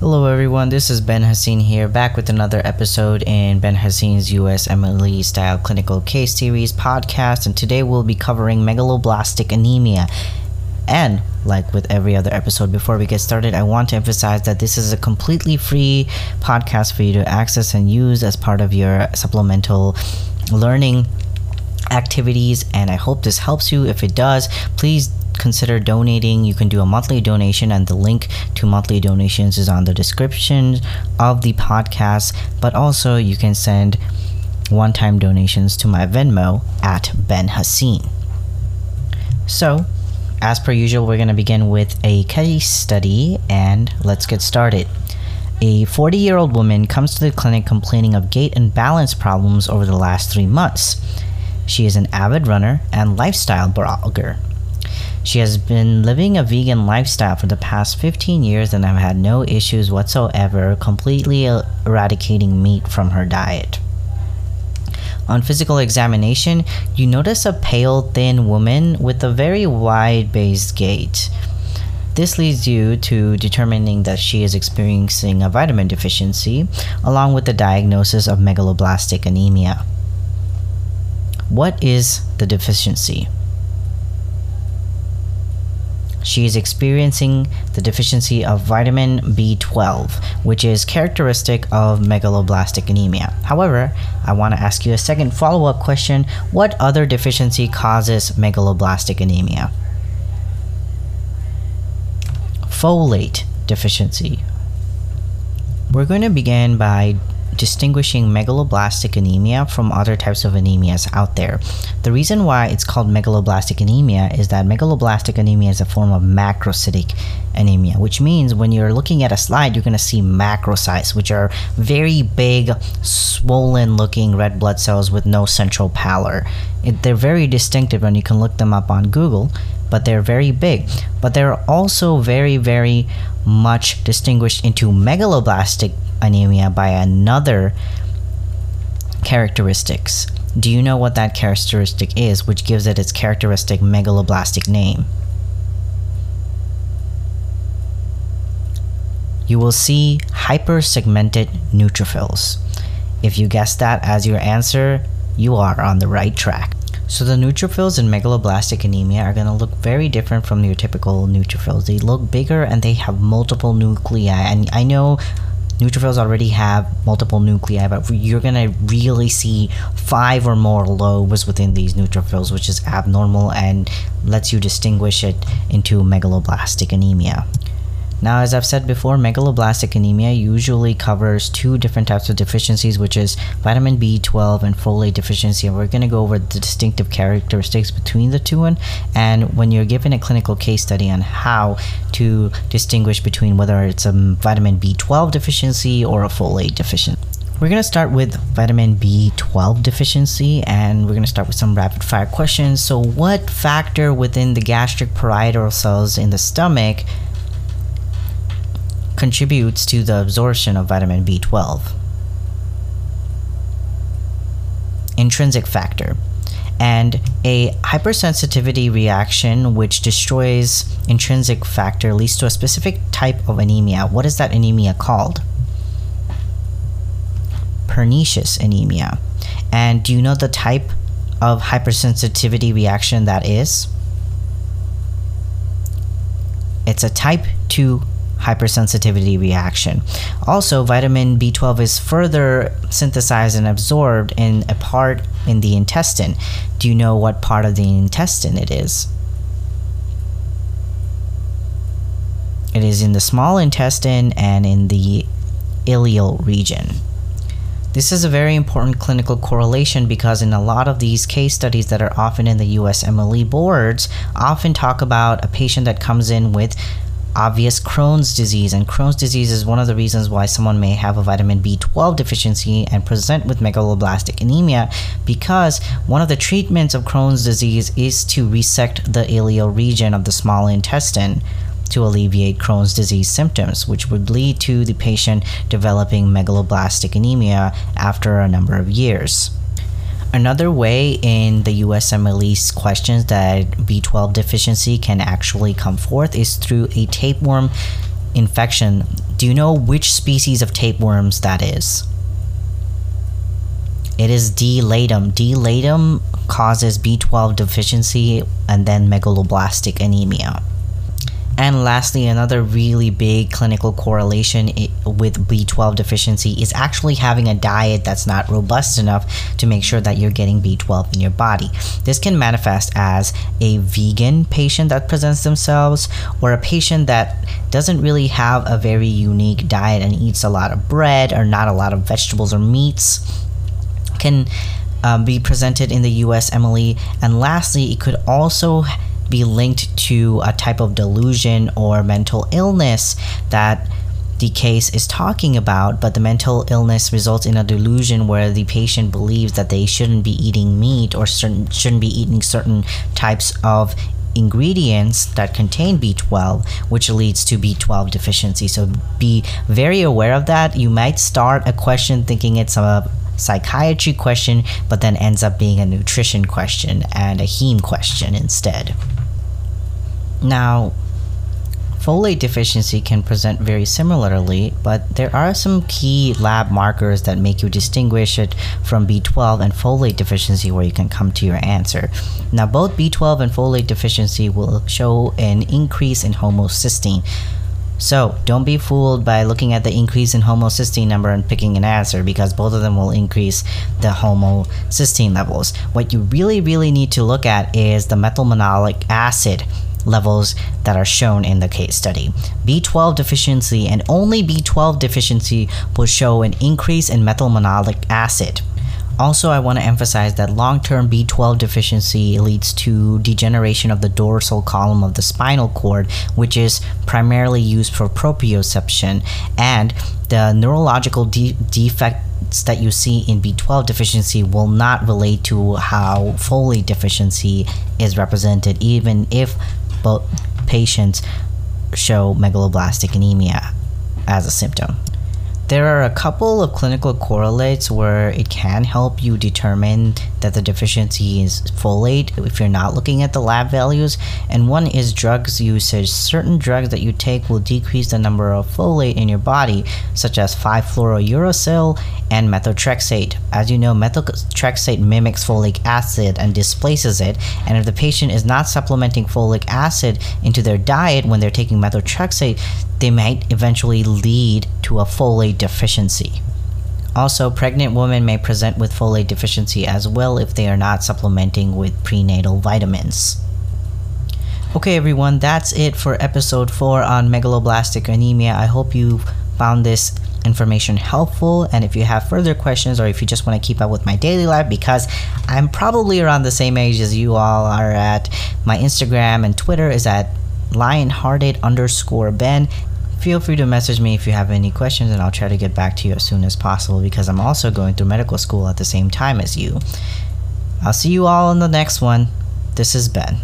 Hello, everyone. This is Ben Haseen here, back with another episode in Ben Haseen's USMLE Style Clinical Case Series podcast. And today we'll be covering megaloblastic anemia. And like with every other episode, before we get started, I want to emphasize that this is a completely free podcast for you to access and use as part of your supplemental learning activities. And I hope this helps you. If it does, please consider donating, you can do a monthly donation, and the link to monthly donations is on the description of the podcast. But also, you can send one time donations to my Venmo at Ben Haseen. So, as per usual, we're going to begin with a case study and let's get started. A 40 year old woman comes to the clinic complaining of gait and balance problems over the last three months. She is an avid runner and lifestyle blogger. She has been living a vegan lifestyle for the past 15 years and have had no issues whatsoever completely eradicating meat from her diet. On physical examination, you notice a pale, thin woman with a very wide based gait. This leads you to determining that she is experiencing a vitamin deficiency, along with the diagnosis of megaloblastic anemia. What is the deficiency? She is experiencing the deficiency of vitamin B12, which is characteristic of megaloblastic anemia. However, I want to ask you a second follow up question What other deficiency causes megaloblastic anemia? Folate deficiency. We're going to begin by distinguishing megaloblastic anemia from other types of anemias out there. The reason why it's called megaloblastic anemia is that megaloblastic anemia is a form of macrocytic anemia, which means when you're looking at a slide, you're going to see macrocytes, which are very big, swollen looking red blood cells with no central pallor. It, they're very distinctive and you can look them up on Google, but they're very big. But they're also very, very much distinguished into megaloblastic anemia by another characteristics. Do you know what that characteristic is, which gives it its characteristic megaloblastic name? You will see hypersegmented neutrophils. If you guess that as your answer, you are on the right track. So the neutrophils in megaloblastic anemia are going to look very different from your typical neutrophils. They look bigger and they have multiple nuclei. And I know neutrophils already have multiple nuclei, but you're gonna really see five or more lobes within these neutrophils, which is abnormal and lets you distinguish it into megaloblastic anemia. Now, as I've said before, megaloblastic anemia usually covers two different types of deficiencies, which is vitamin B12 and folate deficiency. And we're going to go over the distinctive characteristics between the two and, and when you're given a clinical case study on how to distinguish between whether it's a vitamin B12 deficiency or a folate deficiency. We're going to start with vitamin B12 deficiency and we're going to start with some rapid fire questions. So, what factor within the gastric parietal cells in the stomach contributes to the absorption of vitamin B12. Intrinsic factor and a hypersensitivity reaction which destroys intrinsic factor leads to a specific type of anemia. What is that anemia called? Pernicious anemia. And do you know the type of hypersensitivity reaction that is? It's a type 2 hypersensitivity reaction. Also, vitamin B12 is further synthesized and absorbed in a part in the intestine. Do you know what part of the intestine it is? It is in the small intestine and in the ileal region. This is a very important clinical correlation because in a lot of these case studies that are often in the USMLE boards, often talk about a patient that comes in with obvious Crohn's disease. And Crohn's disease is one of the reasons why someone may have a vitamin B12 deficiency and present with megaloblastic anemia because one of the treatments of Crohn's disease is to resect the ileal region of the small intestine to alleviate Crohn's disease symptoms, which would lead to the patient developing megaloblastic anemia after a number of years. Another way in the USMLE questions that B12 deficiency can actually come forth is through a tapeworm infection, do you know which species of tapeworms that is? It is D. latum. D. latum causes B12 deficiency and then megaloblastic anemia. And lastly, another really big clinical correlation with B12 deficiency is actually having a diet that's not robust enough to make sure that you're getting B12 in your body. This can manifest as a vegan patient that presents themselves or a patient that doesn't really have a very unique diet and eats a lot of bread or not a lot of vegetables or meats. Can um, be presented in the USMLE. And lastly, it could also be linked to a type of delusion or mental illness that the case is talking about, but the mental illness results in a delusion where the patient believes that they shouldn't be eating meat or certain, shouldn't be eating certain types of ingredients that contain B12, which leads to B12 deficiency. So be very aware of that. You might start a question thinking it's a psychiatry question, but then ends up being a nutrition question and a heme question instead. Now, folate deficiency can present very similarly, but there are some key lab markers that make you distinguish it from B12 and folate deficiency where you can come to your answer. Now, both B12 and folate deficiency will show an increase in homocysteine. So don't be fooled by looking at the increase in homocysteine number and picking an answer because both of them will increase the homocysteine levels. What you really, really need to look at is the methylmalonic acid levels that are shown in the case study. B12 deficiency and only B12 deficiency will show an increase in methylmalonic acid. Also, I want to emphasize that long term B12 deficiency leads to degeneration of the dorsal column of the spinal cord, which is primarily used for proprioception, and the neurological de- defects that you see in B12 deficiency will not relate to how folate deficiency is represented, even if both patients show megaloblastic anemia as a symptom. There are a couple of clinical correlates where it can help you determine that the deficiency is folate if you're not looking at the lab values. And one is drugs usage. Certain drugs that you take will decrease the number of folate in your body, such as 5-fluorouracil and methotrexate. As you know, methotrexate mimics folic acid and displaces it. And if the patient is not supplementing folic acid into their diet when they're taking methotrexate, they might eventually lead to a folate deficiency. Also, pregnant women may present with folate deficiency as well if they are not supplementing with prenatal vitamins. Okay, everyone, that's it for episode 4 on megaloblastic anemia. I hope you found this information helpful. And if you have further questions or if you just want to keep up with my daily life, because I'm probably around the same age as you all are at, my Instagram and Twitter is at lionhearted underscore Ben feel free to message me if you have any questions and I'll try to get back to you as soon as possible because I'm also going through medical school at the same time as you. I'll see you all in the next one. This is Ben.